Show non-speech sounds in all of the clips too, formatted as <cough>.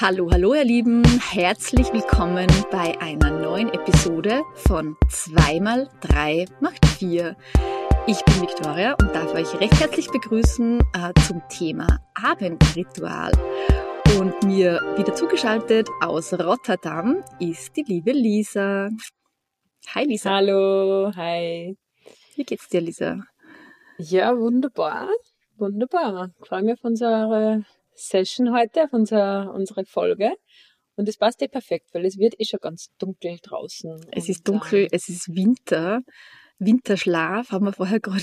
Hallo, hallo ihr Lieben, herzlich willkommen bei einer neuen Episode von 2 mal 3 macht 4. Ich bin Victoria und darf euch recht herzlich begrüßen äh, zum Thema Abendritual. Und mir wieder zugeschaltet aus Rotterdam ist die liebe Lisa. Hi Lisa. Hallo, hi. Wie geht's dir, Lisa? Ja, wunderbar. Wunderbar. Freue mich auf unsere Session heute, auf unser, unsere Folge. Und es passt eh perfekt, weil es wird eh schon ganz dunkel draußen. Es ist dunkel, es ist Winter. Winterschlaf haben wir vorher gerade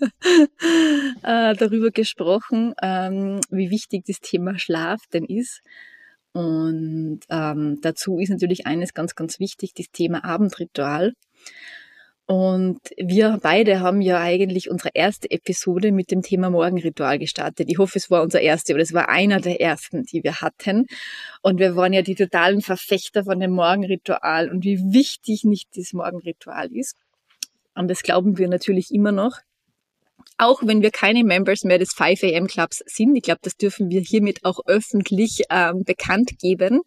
<laughs> äh, darüber gesprochen, ähm, wie wichtig das Thema Schlaf denn ist. Und ähm, dazu ist natürlich eines ganz, ganz wichtig, das Thema Abendritual. Und wir beide haben ja eigentlich unsere erste Episode mit dem Thema Morgenritual gestartet. Ich hoffe, es war unser erste, aber es war einer der ersten, die wir hatten. Und wir waren ja die totalen Verfechter von dem Morgenritual und wie wichtig nicht das Morgenritual ist. Und das glauben wir natürlich immer noch. Auch wenn wir keine Members mehr des 5 AM Clubs sind. Ich glaube, das dürfen wir hiermit auch öffentlich ähm, bekannt geben.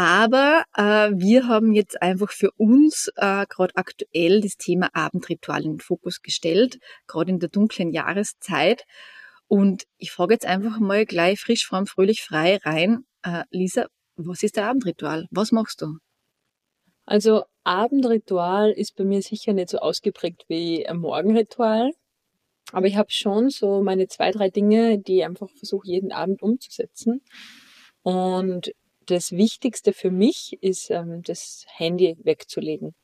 Aber äh, wir haben jetzt einfach für uns äh, gerade aktuell das Thema Abendritual in den Fokus gestellt, gerade in der dunklen Jahreszeit. Und ich frage jetzt einfach mal gleich frisch, fromm, fröhlich, frei rein. Äh, Lisa, was ist der Abendritual? Was machst du? Also Abendritual ist bei mir sicher nicht so ausgeprägt wie ein Morgenritual. Aber ich habe schon so meine zwei, drei Dinge, die ich einfach versuche, jeden Abend umzusetzen. Und das Wichtigste für mich ist, ähm, das Handy wegzulegen.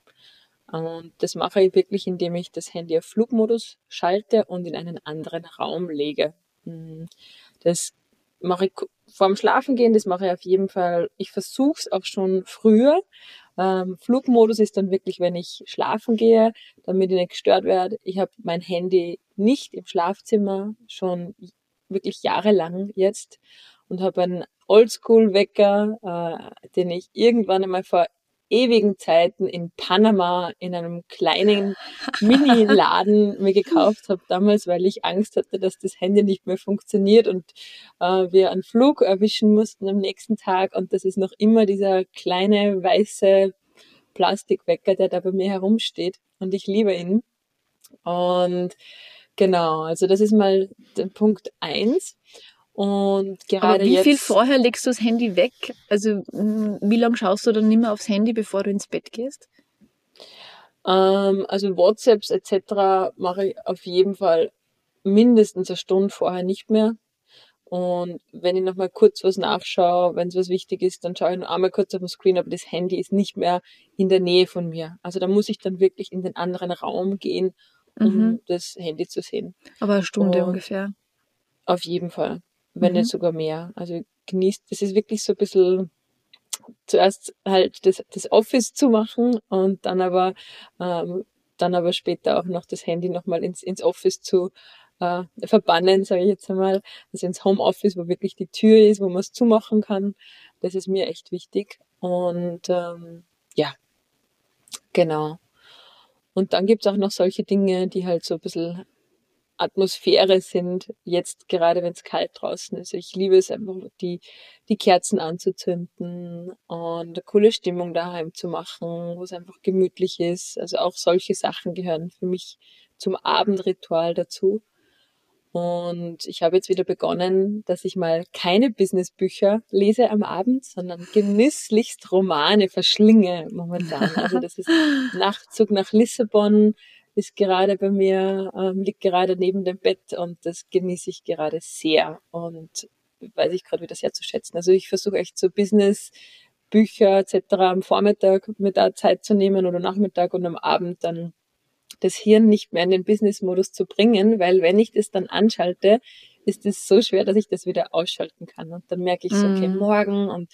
Und das mache ich wirklich, indem ich das Handy auf Flugmodus schalte und in einen anderen Raum lege. Hm, das mache ich vorm Schlafengehen, das mache ich auf jeden Fall. Ich versuche es auch schon früher. Ähm, Flugmodus ist dann wirklich, wenn ich schlafen gehe, damit ich nicht gestört werde. Ich habe mein Handy nicht im Schlafzimmer, schon wirklich jahrelang jetzt und habe einen Oldschool-Wecker, äh, den ich irgendwann einmal vor ewigen Zeiten in Panama in einem kleinen <laughs> Mini-Laden mir gekauft habe damals, weil ich Angst hatte, dass das Handy nicht mehr funktioniert und äh, wir einen Flug erwischen mussten am nächsten Tag und das ist noch immer dieser kleine weiße Plastikwecker, der da bei mir herumsteht und ich liebe ihn. Und genau, also das ist mal der Punkt eins. Und gerade Aber wie jetzt, viel vorher legst du das Handy weg? Also wie lange schaust du dann nicht mehr aufs Handy, bevor du ins Bett gehst? Ähm, also WhatsApps etc. mache ich auf jeden Fall mindestens eine Stunde vorher nicht mehr. Und wenn ich nochmal kurz was nachschaue, wenn es was wichtig ist, dann schaue ich nur einmal kurz auf den Screen, aber das Handy ist nicht mehr in der Nähe von mir. Also da muss ich dann wirklich in den anderen Raum gehen, um mhm. das Handy zu sehen. Aber eine Stunde Und ungefähr. Auf jeden Fall wenn mhm. nicht sogar mehr. Also genießt, das ist wirklich so ein bisschen zuerst halt das, das Office zu machen und dann aber ähm, dann aber später auch noch das Handy nochmal ins, ins Office zu äh, verbannen, sage ich jetzt einmal. Also ins Homeoffice, wo wirklich die Tür ist, wo man es zumachen kann. Das ist mir echt wichtig. Und ähm, ja, genau. Und dann gibt's auch noch solche Dinge, die halt so ein bisschen Atmosphäre sind, jetzt gerade wenn es kalt draußen ist. Ich liebe es einfach, die, die Kerzen anzuzünden und eine coole Stimmung daheim zu machen, wo es einfach gemütlich ist. Also auch solche Sachen gehören für mich zum Abendritual dazu. Und ich habe jetzt wieder begonnen, dass ich mal keine Businessbücher lese am Abend, sondern genüsslichst Romane verschlinge momentan. Also das ist <laughs> Nachtzug nach Lissabon, ist gerade bei mir, ähm, liegt gerade neben dem Bett und das genieße ich gerade sehr und weiß ich gerade wieder sehr zu schätzen. Also ich versuche echt so Business, Bücher etc. am Vormittag mit da Zeit zu nehmen oder Nachmittag und am Abend dann das Hirn nicht mehr in den Business-Modus zu bringen, weil wenn ich das dann anschalte, ist es so schwer, dass ich das wieder ausschalten kann. Und dann merke ich so, okay, mhm. morgen und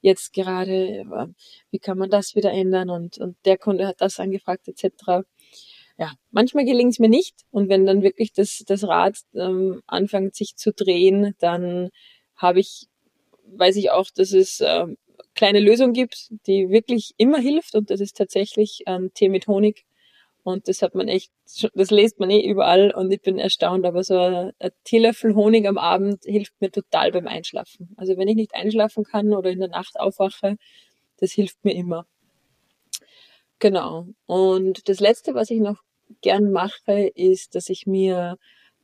jetzt gerade, wie kann man das wieder ändern? Und, und der Kunde hat das angefragt, etc ja, manchmal gelingt es mir nicht. Und wenn dann wirklich das, das Rad ähm, anfängt sich zu drehen, dann habe ich, weiß ich auch, dass es äh, kleine Lösung gibt, die wirklich immer hilft. Und das ist tatsächlich ähm, Tee mit Honig. Und das hat man echt, das lest man eh überall und ich bin erstaunt, aber so ein, ein Teelöffel Honig am Abend hilft mir total beim Einschlafen. Also wenn ich nicht einschlafen kann oder in der Nacht aufwache, das hilft mir immer. Genau. Und das letzte, was ich noch gern mache, ist, dass ich mir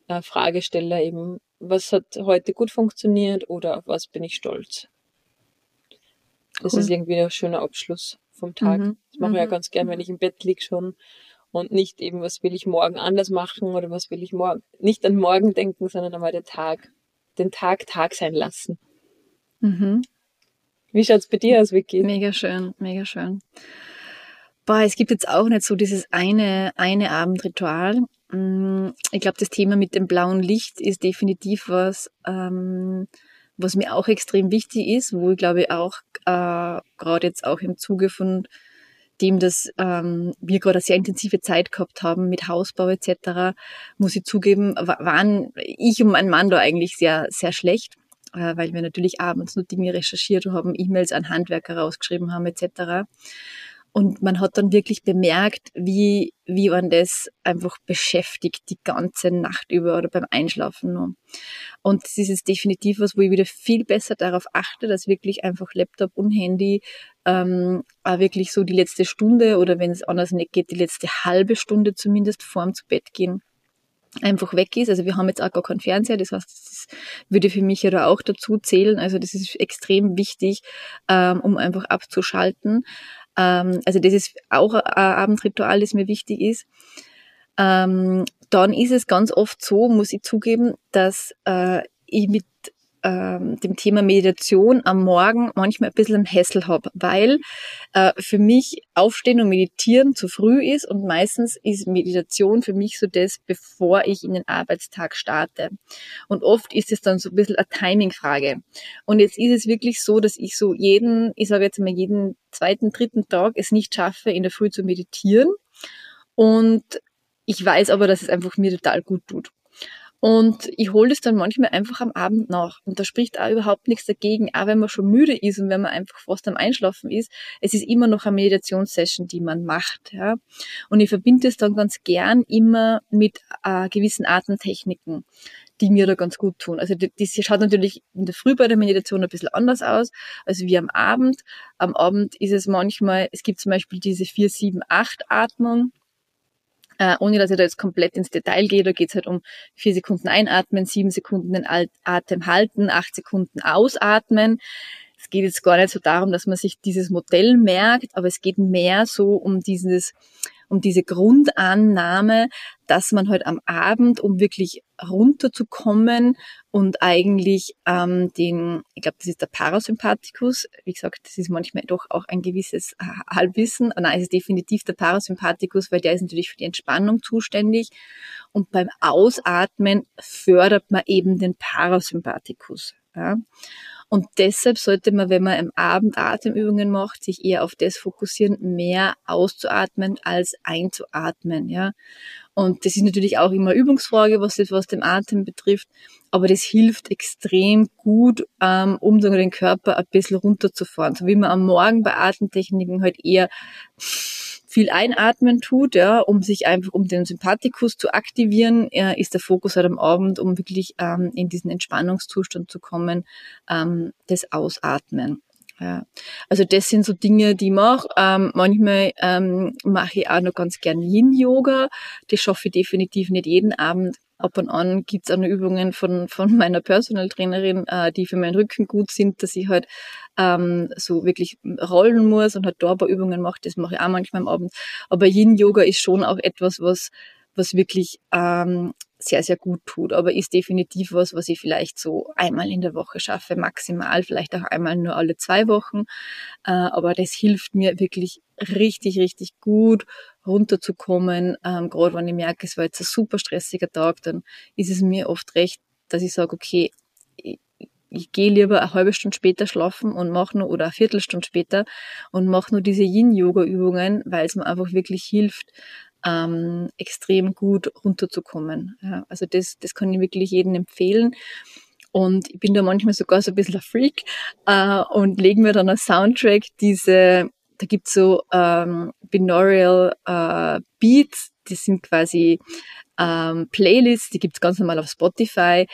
äh, Frage stelle, eben, was hat heute gut funktioniert oder auf was bin ich stolz? Das cool. ist irgendwie ein schöner Abschluss vom Tag. Mhm. Das mache ich ja mhm. ganz gern, wenn ich im Bett liege schon und nicht eben, was will ich morgen anders machen oder was will ich morgen, nicht an morgen denken, sondern einmal den Tag, den Tag Tag sein lassen. Mhm. Wie schaut's bei dir aus, Vicky? Mega schön, mega schön. Boah, es gibt jetzt auch nicht so dieses eine, eine Abendritual. Mm, ich glaube, das Thema mit dem blauen Licht ist definitiv was, ähm, was mir auch extrem wichtig ist, wo ich glaube auch äh, gerade jetzt auch im Zuge von dem, dass ähm, wir gerade eine sehr intensive Zeit gehabt haben mit Hausbau etc., muss ich zugeben, waren ich und mein Mann da eigentlich sehr, sehr schlecht, äh, weil wir natürlich abends nur Dinge recherchiert haben, E-Mails an Handwerker rausgeschrieben haben etc. Und man hat dann wirklich bemerkt, wie, wie man das einfach beschäftigt, die ganze Nacht über oder beim Einschlafen nur. Und das ist jetzt definitiv was, wo ich wieder viel besser darauf achte, dass wirklich einfach Laptop und Handy ähm, auch wirklich so die letzte Stunde oder wenn es anders nicht geht, die letzte halbe Stunde zumindest vorm zu Bett gehen einfach weg ist. Also wir haben jetzt auch gar keinen Fernseher, das heißt, das würde für mich ja auch dazu zählen. Also das ist extrem wichtig, ähm, um einfach abzuschalten. Ähm, also das ist auch ein Abendritual, das mir wichtig ist. Ähm, dann ist es ganz oft so, muss ich zugeben, dass äh, ich mit ähm, dem Thema Meditation am Morgen manchmal ein bisschen im Hessel habe, weil äh, für mich Aufstehen und Meditieren zu früh ist und meistens ist Meditation für mich so das, bevor ich in den Arbeitstag starte. Und oft ist es dann so ein bisschen eine Timing-Frage. Und jetzt ist es wirklich so, dass ich so jeden, ich sage jetzt mal jeden zweiten, dritten Tag es nicht schaffe, in der Früh zu meditieren. Und ich weiß aber, dass es einfach mir total gut tut. Und ich hole das dann manchmal einfach am Abend nach. Und da spricht auch überhaupt nichts dagegen, auch wenn man schon müde ist und wenn man einfach fast am Einschlafen ist. Es ist immer noch eine Meditationssession, die man macht. Ja. Und ich verbinde es dann ganz gern immer mit äh, gewissen Atemtechniken, die mir da ganz gut tun. Also das schaut natürlich in der Früh bei der Meditation ein bisschen anders aus, als wie am Abend. Am Abend ist es manchmal, es gibt zum Beispiel diese 4-7-8-Atmung äh, ohne dass ich da jetzt komplett ins Detail gehe, da geht es halt um vier Sekunden einatmen, sieben Sekunden den Atem halten, acht Sekunden ausatmen. Es geht jetzt gar nicht so darum, dass man sich dieses Modell merkt, aber es geht mehr so um dieses um diese Grundannahme, dass man halt am Abend, um wirklich runterzukommen und eigentlich ähm, den, ich glaube, das ist der Parasympathikus, wie gesagt, das ist manchmal doch auch ein gewisses Halbwissen, nein, es ist definitiv der Parasympathikus, weil der ist natürlich für die Entspannung zuständig und beim Ausatmen fördert man eben den Parasympathikus. Ja. Und deshalb sollte man, wenn man am Abend Atemübungen macht, sich eher auf das fokussieren, mehr auszuatmen als einzuatmen, ja. Und das ist natürlich auch immer Übungsfrage, was das, was den Atem betrifft. Aber das hilft extrem gut, ähm, um den Körper ein bisschen runterzufahren. So wie man am Morgen bei Atemtechniken halt eher viel einatmen tut, ja, um sich einfach, um den Sympathikus zu aktivieren, ja, ist der Fokus halt am Abend, um wirklich ähm, in diesen Entspannungszustand zu kommen, ähm, das Ausatmen. Ja. Also das sind so Dinge, die ich mache. Ähm, manchmal ähm, mache ich auch noch ganz gern Yin-Yoga. Das schaffe ich definitiv nicht jeden Abend. Ab und an gibt's auch noch Übungen von, von <laughs> meiner Personal Trainerin, äh, die für meinen Rücken gut sind, dass ich halt ähm, so wirklich rollen muss und halt da ein paar Übungen mache. Das mache ich auch manchmal am Abend. Aber Yin-Yoga ist schon auch etwas, was, was wirklich ähm, sehr, sehr gut tut, aber ist definitiv was, was ich vielleicht so einmal in der Woche schaffe, maximal, vielleicht auch einmal nur alle zwei Wochen. Äh, aber das hilft mir wirklich richtig, richtig gut runterzukommen. Ähm, Gerade wenn ich merke, es war jetzt ein super stressiger Tag, dann ist es mir oft recht, dass ich sage, okay, ich, ich gehe lieber eine halbe Stunde später schlafen und mache nur, oder eine Viertelstunde später und mache nur diese Yin-Yoga-Übungen, weil es mir einfach wirklich hilft, ähm, extrem gut runterzukommen. Ja, also das, das kann ich wirklich jedem empfehlen. Und ich bin da manchmal sogar so ein bisschen ein Freak äh, und lege mir dann als Soundtrack diese, da gibt's so ähm, Binaural äh, Beats, das sind quasi ähm, Playlists, die gibt's ganz normal auf Spotify,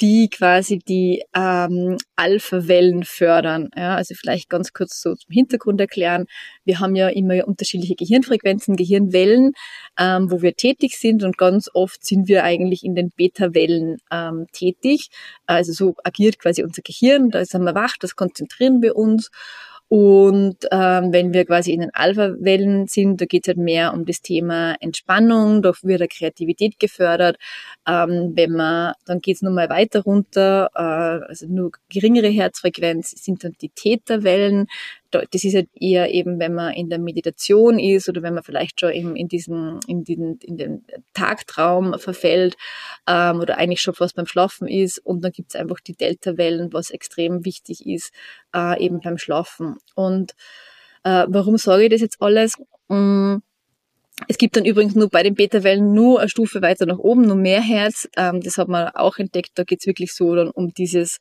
die quasi die ähm, Alpha-Wellen fördern. Ja, also vielleicht ganz kurz so zum Hintergrund erklären. Wir haben ja immer unterschiedliche Gehirnfrequenzen, Gehirnwellen, ähm, wo wir tätig sind und ganz oft sind wir eigentlich in den Beta-Wellen ähm, tätig. Also so agiert quasi unser Gehirn, da sind wir wach, das konzentrieren wir uns und ähm, wenn wir quasi in den Alpha-Wellen sind, da geht es halt mehr um das Thema Entspannung, da wird Kreativität gefördert. Ähm, wenn man, dann geht es nochmal weiter runter, äh, also nur geringere Herzfrequenz sind dann die Täterwellen das ist halt eher eben, wenn man in der Meditation ist oder wenn man vielleicht schon eben in diesen, in den, in den Tagtraum verfällt ähm, oder eigentlich schon fast beim Schlafen ist. Und dann gibt es einfach die Delta-Wellen, was extrem wichtig ist, äh, eben beim Schlafen. Und äh, warum sage ich das jetzt alles? Mm, es gibt dann übrigens nur bei den Beta-Wellen nur eine Stufe weiter nach oben, nur mehr Herz. Ähm, das hat man auch entdeckt. Da geht's wirklich so dann um dieses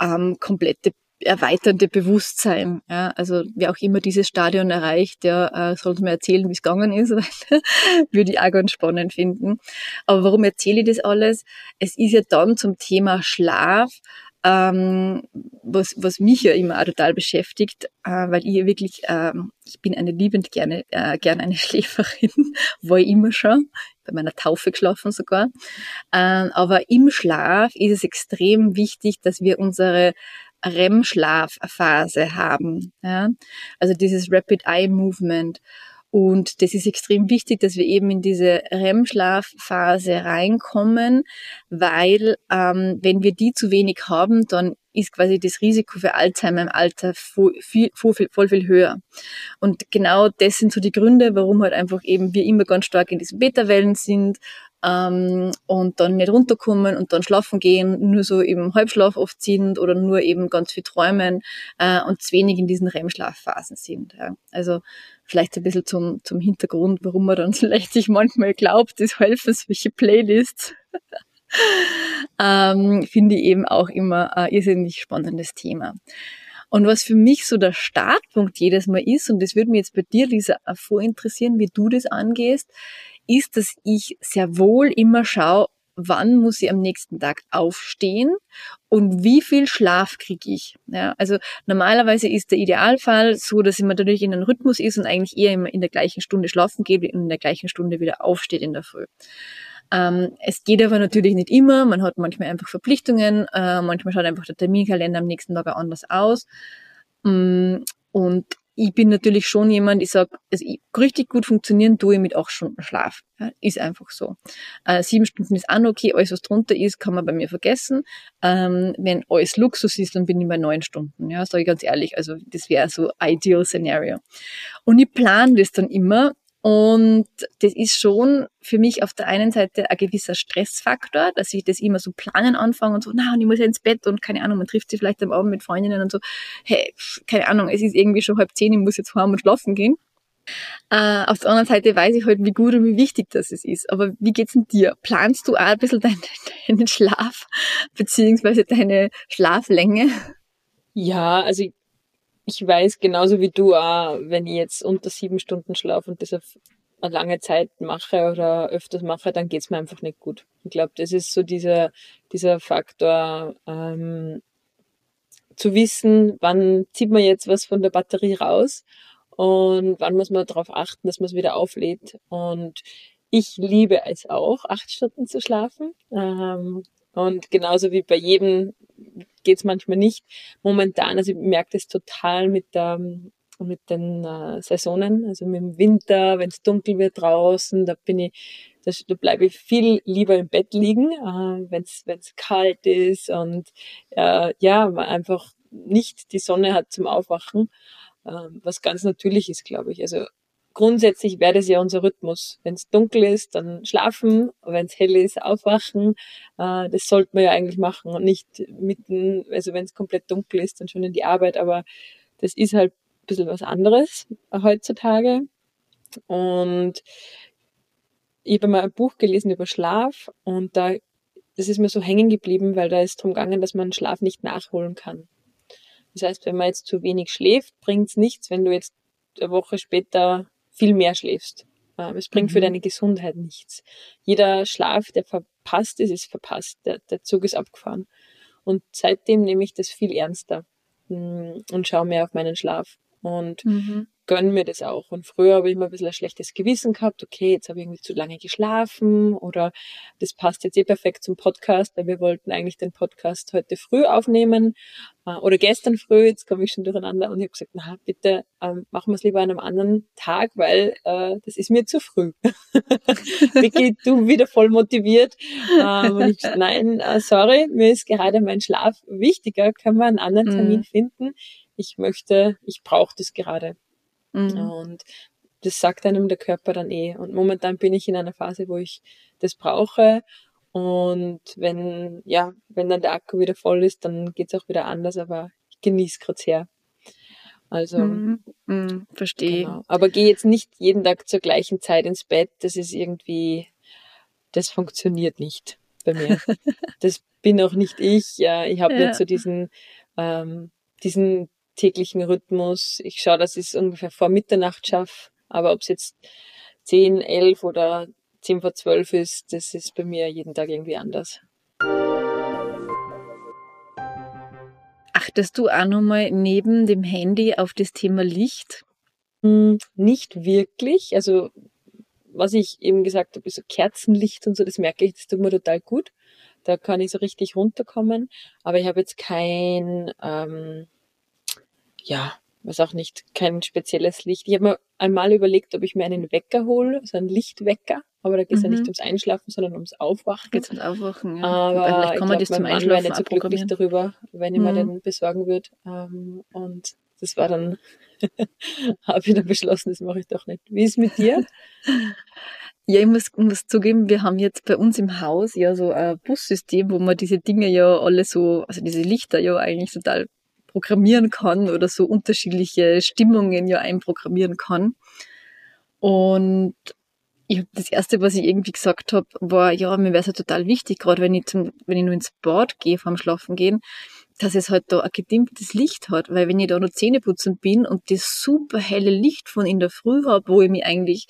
ähm, komplette erweiternde Bewusstsein. Ja, also wer auch immer dieses Stadion erreicht, der äh, soll mir erzählen, wie es gegangen ist, <laughs> weil würde ich auch ganz spannend finden. Aber warum erzähle ich das alles? Es ist ja dann zum Thema Schlaf, ähm, was, was mich ja immer auch total beschäftigt, äh, weil ich wirklich, ähm, ich bin eine liebend gerne, äh, gerne eine <laughs> Schläferin, war ich immer schon, bei meiner Taufe geschlafen sogar. Ähm, aber im Schlaf ist es extrem wichtig, dass wir unsere REM-Schlafphase haben. Ja? Also dieses Rapid Eye Movement. Und das ist extrem wichtig, dass wir eben in diese REM-Schlafphase reinkommen, weil ähm, wenn wir die zu wenig haben, dann ist quasi das Risiko für Alzheimer im Alter voll viel, voll, voll viel höher. Und genau das sind so die Gründe, warum halt einfach eben wir immer ganz stark in diesen Beta-Wellen sind ähm, und dann nicht runterkommen und dann schlafen gehen, nur so im Halbschlaf oft sind oder nur eben ganz viel träumen äh, und zu wenig in diesen REM-Schlafphasen sind. Ja. Also vielleicht ein bisschen zum, zum Hintergrund, warum man dann <laughs> vielleicht sich manchmal glaubt, das helfen solche Playlists. <laughs> ähm, finde ich eben auch immer ein irrsinnig spannendes Thema. Und was für mich so der Startpunkt jedes Mal ist, und das würde mich jetzt bei dir, Lisa, auch voll interessieren, wie du das angehst, ist, dass ich sehr wohl immer schaue, wann muss ich am nächsten Tag aufstehen und wie viel Schlaf kriege ich. Ja, also normalerweise ist der Idealfall so, dass man natürlich in einem Rhythmus ist und eigentlich eher immer in der gleichen Stunde schlafen geht und in der gleichen Stunde wieder aufsteht in der Früh. Ähm, es geht aber natürlich nicht immer. Man hat manchmal einfach Verpflichtungen. Äh, manchmal schaut einfach der Terminkalender am nächsten Tag auch anders aus. Mm, und ich bin natürlich schon jemand, ich sag, also ich, richtig gut funktionieren tue ich mit acht Stunden Schlaf. Ja, ist einfach so. Äh, sieben Stunden ist auch noch okay, alles was drunter ist, kann man bei mir vergessen. Ähm, wenn alles Luxus ist, dann bin ich bei neun Stunden. Ja, sage ich ganz ehrlich. Also das wäre so ideal Scenario. Und ich plane das dann immer und das ist schon für mich auf der einen Seite ein gewisser Stressfaktor, dass ich das immer so planen anfange und so, na, und ich muss ja ins Bett und keine Ahnung, man trifft sich vielleicht am Abend mit Freundinnen und so, hey, keine Ahnung, es ist irgendwie schon halb zehn, ich muss jetzt heim und schlafen gehen. Äh, auf der anderen Seite weiß ich halt, wie gut und wie wichtig das ist. Aber wie geht's denn dir? Planst du auch ein bisschen deinen, <laughs> deinen Schlaf, beziehungsweise deine Schlaflänge? Ja, also ich weiß genauso wie du auch, wenn ich jetzt unter sieben Stunden schlafe und das auf eine lange Zeit mache oder öfters mache, dann geht's mir einfach nicht gut. Ich glaube, das ist so dieser, dieser Faktor, ähm, zu wissen, wann zieht man jetzt was von der Batterie raus und wann muss man darauf achten, dass man es wieder auflädt. Und ich liebe es auch, acht Stunden zu schlafen. Ähm, und genauso wie bei jedem geht es manchmal nicht. Momentan, also ich merke das total mit der mit den äh, Saisonen, also mit dem Winter, wenn es dunkel wird draußen, da bin ich, da, da bleibe ich viel lieber im Bett liegen, äh, wenn es kalt ist und äh, ja, einfach nicht die Sonne hat zum Aufwachen, äh, was ganz natürlich ist, glaube ich. Also grundsätzlich wäre das ja unser Rhythmus. Wenn es dunkel ist, dann schlafen, wenn es hell ist, aufwachen. Äh, das sollte man ja eigentlich machen und nicht mitten, also wenn es komplett dunkel ist, dann schon in die Arbeit. Aber das ist halt ein bisschen was anderes heutzutage. Und ich habe mal ein Buch gelesen über Schlaf und da das ist mir so hängen geblieben, weil da ist drum gegangen, dass man Schlaf nicht nachholen kann. Das heißt, wenn man jetzt zu wenig schläft, bringt's nichts, wenn du jetzt eine Woche später viel mehr schläfst. Ähm, es bringt mhm. für deine Gesundheit nichts. Jeder Schlaf, der verpasst ist, ist verpasst. Der, der Zug ist abgefahren. Und seitdem nehme ich das viel ernster mm, und schaue mehr auf meinen Schlaf. Und mhm gönne mir das auch. Und früher habe ich immer ein bisschen ein schlechtes Gewissen gehabt, okay, jetzt habe ich irgendwie zu lange geschlafen oder das passt jetzt eh perfekt zum Podcast, weil wir wollten eigentlich den Podcast heute früh aufnehmen äh, oder gestern früh, jetzt komme ich schon durcheinander und ich habe gesagt, na bitte ähm, machen wir es lieber an einem anderen Tag, weil äh, das ist mir zu früh. <laughs> Vicky, du wieder voll motiviert. Ähm, und ich nein, äh, sorry, mir ist gerade mein Schlaf wichtiger, können wir einen anderen Termin mhm. finden. Ich möchte, ich brauche das gerade. Mhm. Und das sagt einem der Körper dann eh. Und momentan bin ich in einer Phase, wo ich das brauche. Und wenn, ja, wenn dann der Akku wieder voll ist, dann geht's auch wieder anders, aber ich genieße gerade sehr. Also, mm, mm, verstehe. Genau. Aber gehe jetzt nicht jeden Tag zur gleichen Zeit ins Bett. Das ist irgendwie, das funktioniert nicht bei mir. <laughs> das bin auch nicht ich. Ja, ich habe ja. nicht so diesen, ähm, diesen täglichen Rhythmus. Ich schaue, dass ich es ungefähr vor Mitternacht schaffe. Aber ob es jetzt 10, 11 oder 10 vor 12 ist, das ist bei mir jeden Tag irgendwie anders. Achtest du auch nochmal neben dem Handy auf das Thema Licht? Hm, nicht wirklich. Also was ich eben gesagt habe, so Kerzenlicht und so, das merke ich, das tut mir total gut. Da kann ich so richtig runterkommen. Aber ich habe jetzt kein ähm, ja, weiß auch nicht, kein spezielles Licht. Ich habe mir einmal überlegt, ob ich mir einen Wecker hole, so einen Lichtwecker, aber da geht es mhm. ja nicht mhm. ums Einschlafen, sondern ums Aufwachen. Geht's ums Aufwachen, ja. Aber vielleicht kann man das zum Einschlafen wäre nicht so glücklich darüber, wenn ich mhm. mir den besorgen würde. Ähm, und das war dann, <laughs> habe ich dann beschlossen, das mache ich doch nicht. Wie ist es mit dir? <laughs> Ja, ich muss, muss zugeben, wir haben jetzt bei uns im Haus ja so ein Bussystem, wo man diese Dinge ja alle so, also diese Lichter ja eigentlich total programmieren kann oder so unterschiedliche Stimmungen ja einprogrammieren kann. Und ich hab, das erste, was ich irgendwie gesagt habe, war, ja, mir wäre es ja total wichtig, gerade wenn ich zum, wenn ich nur ins Bad gehe vorm Schlafen gehen, dass es halt da ein gedimmtes Licht hat, weil wenn ich da noch Zähne putzen bin und das super helle Licht von in der Früh habe, wo ich mich eigentlich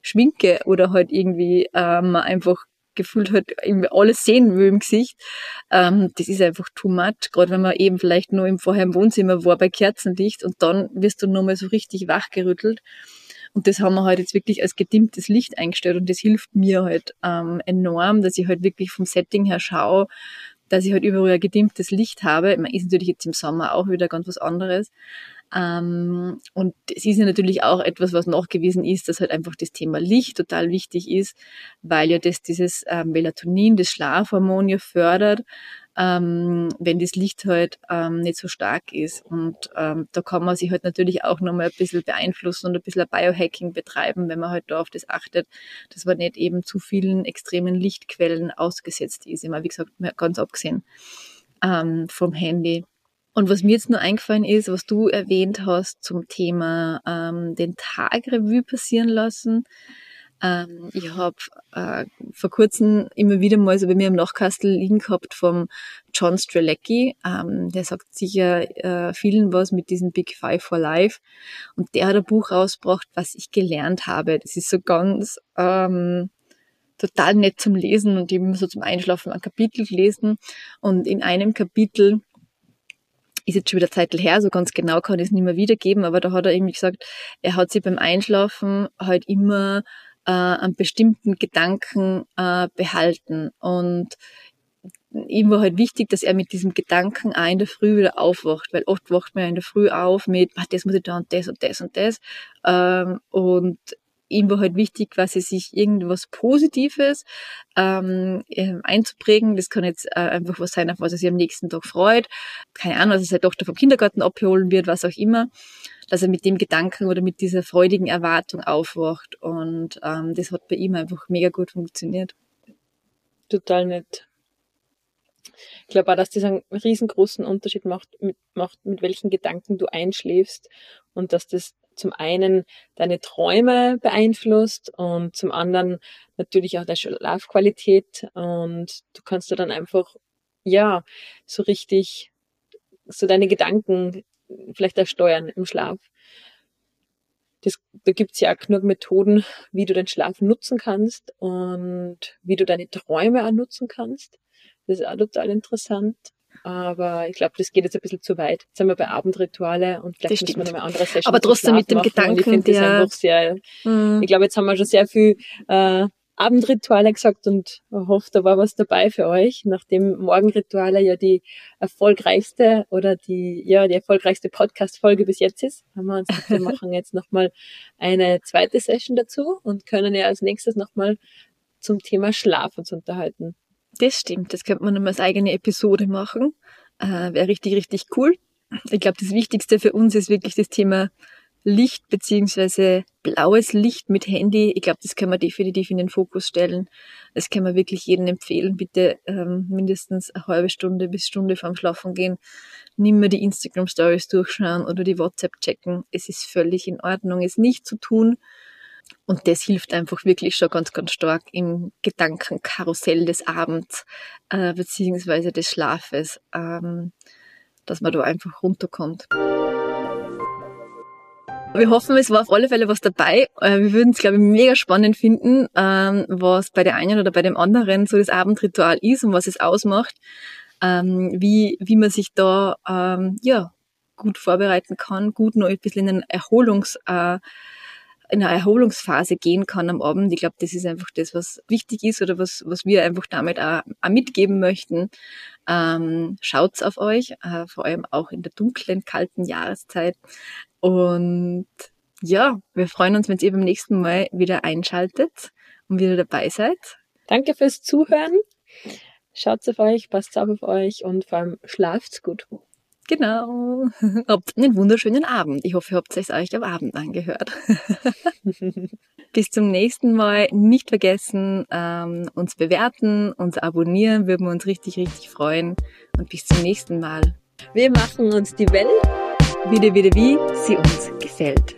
schminke oder halt irgendwie ähm, einfach gefühlt halt irgendwie alles sehen will im Gesicht. Ähm, das ist einfach too much, gerade wenn man eben vielleicht nur im vorher im Wohnzimmer war bei Kerzenlicht und dann wirst du nochmal so richtig wachgerüttelt. Und das haben wir halt jetzt wirklich als gedimmtes Licht eingestellt und das hilft mir halt ähm, enorm, dass ich halt wirklich vom Setting her schaue, dass ich halt überall ein gedimmtes Licht habe. Man ist natürlich jetzt im Sommer auch wieder ganz was anderes. Ähm, und es ist ja natürlich auch etwas, was nachgewiesen ist, dass halt einfach das Thema Licht total wichtig ist, weil ja das dieses ähm, Melatonin, das Schlafhormon ja fördert, ähm, wenn das Licht halt ähm, nicht so stark ist. Und ähm, da kann man sich halt natürlich auch nochmal ein bisschen beeinflussen und ein bisschen Biohacking betreiben, wenn man halt da auf das achtet, dass man nicht eben zu vielen extremen Lichtquellen ausgesetzt ist. Immer, wie gesagt, ganz abgesehen ähm, vom Handy. Und was mir jetzt nur eingefallen ist, was du erwähnt hast zum Thema ähm, den Tag Revue passieren lassen. Ähm, ich habe äh, vor kurzem immer wieder mal so bei mir im Nachkastel liegen gehabt vom John Strelecki. Ähm, der sagt sicher äh, vielen was mit diesem Big Five for Life. Und der hat ein Buch rausgebracht, was ich gelernt habe. Das ist so ganz ähm, total nett zum Lesen und eben so zum Einschlafen ein Kapitel gelesen. Und in einem Kapitel ist jetzt schon wieder Zeit her, so ganz genau kann ich es nicht mehr wiedergeben, aber da hat er irgendwie gesagt, er hat sich beim Einschlafen halt immer äh, einen bestimmten Gedanken äh, behalten und ihm war halt wichtig, dass er mit diesem Gedanken auch in der Früh wieder aufwacht, weil oft wacht man ja in der Früh auf mit, das muss ich da und das und das und das. Ähm, und ihm war halt wichtig, quasi sich irgendwas Positives ähm, ähm, einzuprägen. Das kann jetzt äh, einfach was sein, auf was er sich am nächsten Tag freut. Keine Ahnung, dass er seine Tochter vom Kindergarten abholen wird, was auch immer. Dass er mit dem Gedanken oder mit dieser freudigen Erwartung aufwacht. Und ähm, das hat bei ihm einfach mega gut funktioniert. Total nett. Ich glaube auch, dass das einen riesengroßen Unterschied macht mit, macht, mit welchen Gedanken du einschläfst und dass das zum einen deine Träume beeinflusst und zum anderen natürlich auch deine Schlafqualität und du kannst da dann einfach, ja, so richtig, so deine Gedanken vielleicht auch steuern im Schlaf. das, da gibt's ja auch genug Methoden, wie du den Schlaf nutzen kannst und wie du deine Träume auch nutzen kannst. Das ist auch total interessant. Aber ich glaube, das geht jetzt ein bisschen zu weit. Jetzt sind wir bei Abendrituale und vielleicht müssen wir nochmal andere Sessions Aber trotzdem mit dem Gedanken, ich der... Sehr, mm. Ich glaube, jetzt haben wir schon sehr viel äh, Abendrituale gesagt und hoffe, da war was dabei für euch, nachdem Morgenrituale ja die erfolgreichste oder die, ja, die erfolgreichste Podcast-Folge bis jetzt ist, haben wir uns gedacht, wir <laughs> machen jetzt nochmal eine zweite Session dazu und können ja als nächstes nochmal zum Thema Schlaf uns unterhalten. Das stimmt, das könnte man nochmal als eigene Episode machen. Äh, Wäre richtig, richtig cool. Ich glaube, das Wichtigste für uns ist wirklich das Thema Licht beziehungsweise blaues Licht mit Handy. Ich glaube, das kann man definitiv in den Fokus stellen. Das kann man wirklich jedem empfehlen. Bitte ähm, mindestens eine halbe Stunde bis Stunde vorm Schlafen gehen. Nimm mal die Instagram Stories durchschauen oder die WhatsApp checken. Es ist völlig in Ordnung, es nicht zu tun. Und das hilft einfach wirklich schon ganz, ganz stark im Gedankenkarussell des Abends äh, beziehungsweise des Schlafes, ähm, dass man da einfach runterkommt. Wir hoffen, es war auf alle Fälle was dabei. Äh, wir würden es, glaube ich, mega spannend finden, ähm, was bei der einen oder bei dem anderen so das Abendritual ist und was es ausmacht, ähm, wie, wie man sich da ähm, ja, gut vorbereiten kann, gut noch ein bisschen in einen Erholungs- äh, in eine Erholungsphase gehen kann am Abend. Ich glaube, das ist einfach das, was wichtig ist oder was, was wir einfach damit auch, auch mitgeben möchten. Ähm, schaut's auf euch, äh, vor allem auch in der dunklen, kalten Jahreszeit. Und ja, wir freuen uns, wenn ihr beim nächsten Mal wieder einschaltet und wieder dabei seid. Danke fürs Zuhören. Schaut auf euch, passt auf euch und vor allem schlaft's gut. Genau. <laughs> Habt einen wunderschönen Abend. Ich hoffe, ihr habt es euch am Abend angehört. <laughs> Bis zum nächsten Mal. Nicht vergessen, ähm, uns bewerten, uns abonnieren, würden wir uns richtig, richtig freuen. Und bis zum nächsten Mal. Wir machen uns die Welt wieder, wieder, wie sie uns gefällt.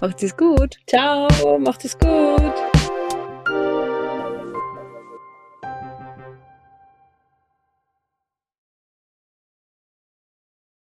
Macht es gut. Ciao, macht es gut.